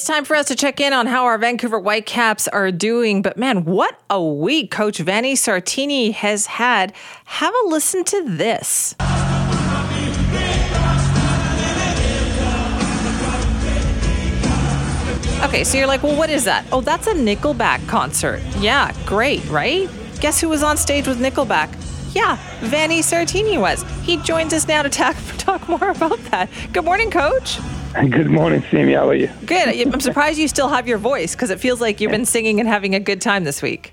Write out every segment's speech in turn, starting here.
It's time for us to check in on how our Vancouver Whitecaps are doing. But man, what a week Coach Vanni Sartini has had. Have a listen to this. Okay, so you're like, well, what is that? Oh, that's a Nickelback concert. Yeah, great, right? Guess who was on stage with Nickelback? Yeah, Vanni Sartini was. He joins us now to talk, talk more about that. Good morning, Coach. Good morning, Sammy. How are you? Good. I'm surprised you still have your voice because it feels like you've been singing and having a good time this week.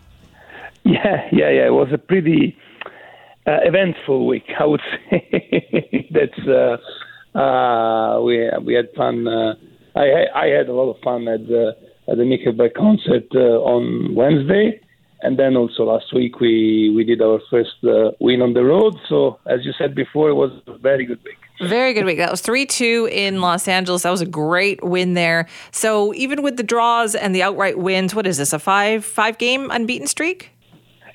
Yeah, yeah, yeah. It was a pretty uh, eventful week, I would say. That's uh, uh, we we had fun. Uh, I I had a lot of fun at the at the Nickelback concert uh, on Wednesday, and then also last week we we did our first uh, win on the road. So as you said before, it was a very good week. Very good week. That was 3 2 in Los Angeles. That was a great win there. So, even with the draws and the outright wins, what is this, a five five game unbeaten streak?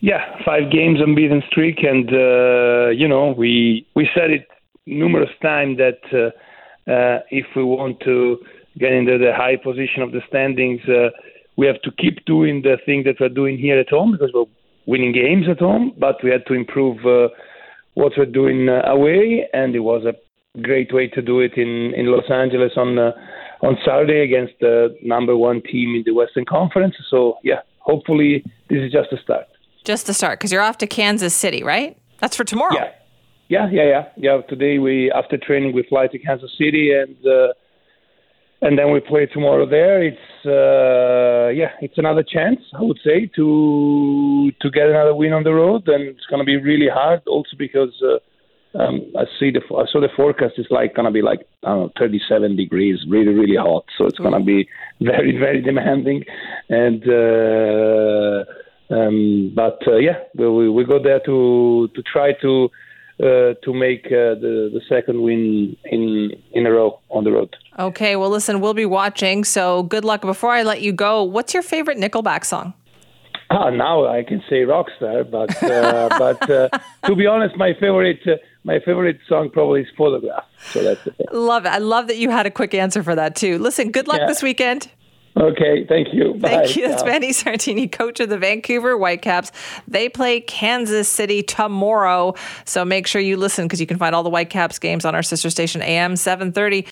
Yeah, five games unbeaten streak. And, uh, you know, we, we said it numerous times that uh, uh, if we want to get into the high position of the standings, uh, we have to keep doing the thing that we're doing here at home because we're winning games at home, but we had to improve uh, what we're doing uh, away. And it was a great way to do it in, in Los Angeles on uh, on Saturday against the number one team in the Western Conference. So yeah, hopefully this is just a start. Just the start, because you're off to Kansas City, right? That's for tomorrow. Yeah, yeah, yeah, yeah. Yeah. Today we after training we fly to Kansas City and. Uh, and then we play tomorrow there. It's uh, yeah, it's another chance, I would say, to to get another win on the road, and it's going to be really hard, also because uh, um, I see the I saw the forecast is like gonna be like I don't know 37 degrees, really really hot. So it's gonna be very very demanding, and uh, um, but uh, yeah, we we go there to to try to uh, to make uh, the the second win in in a row on the road. Okay, well listen, we'll be watching. So good luck. Before I let you go, what's your favorite Nickelback song? Ah, now I can say Rockstar, but uh, but uh, to be honest, my favorite uh, my favorite song probably is Photograph. So that's the thing. Love it. I love that you had a quick answer for that too. Listen, good luck Yeah. this weekend. Okay, thank you. Thank you. That's. Vanni Sartini, coach of the Vancouver Whitecaps. They play Kansas City tomorrow. So make sure you listen because you can find all the Whitecaps games on our sister station AM 730.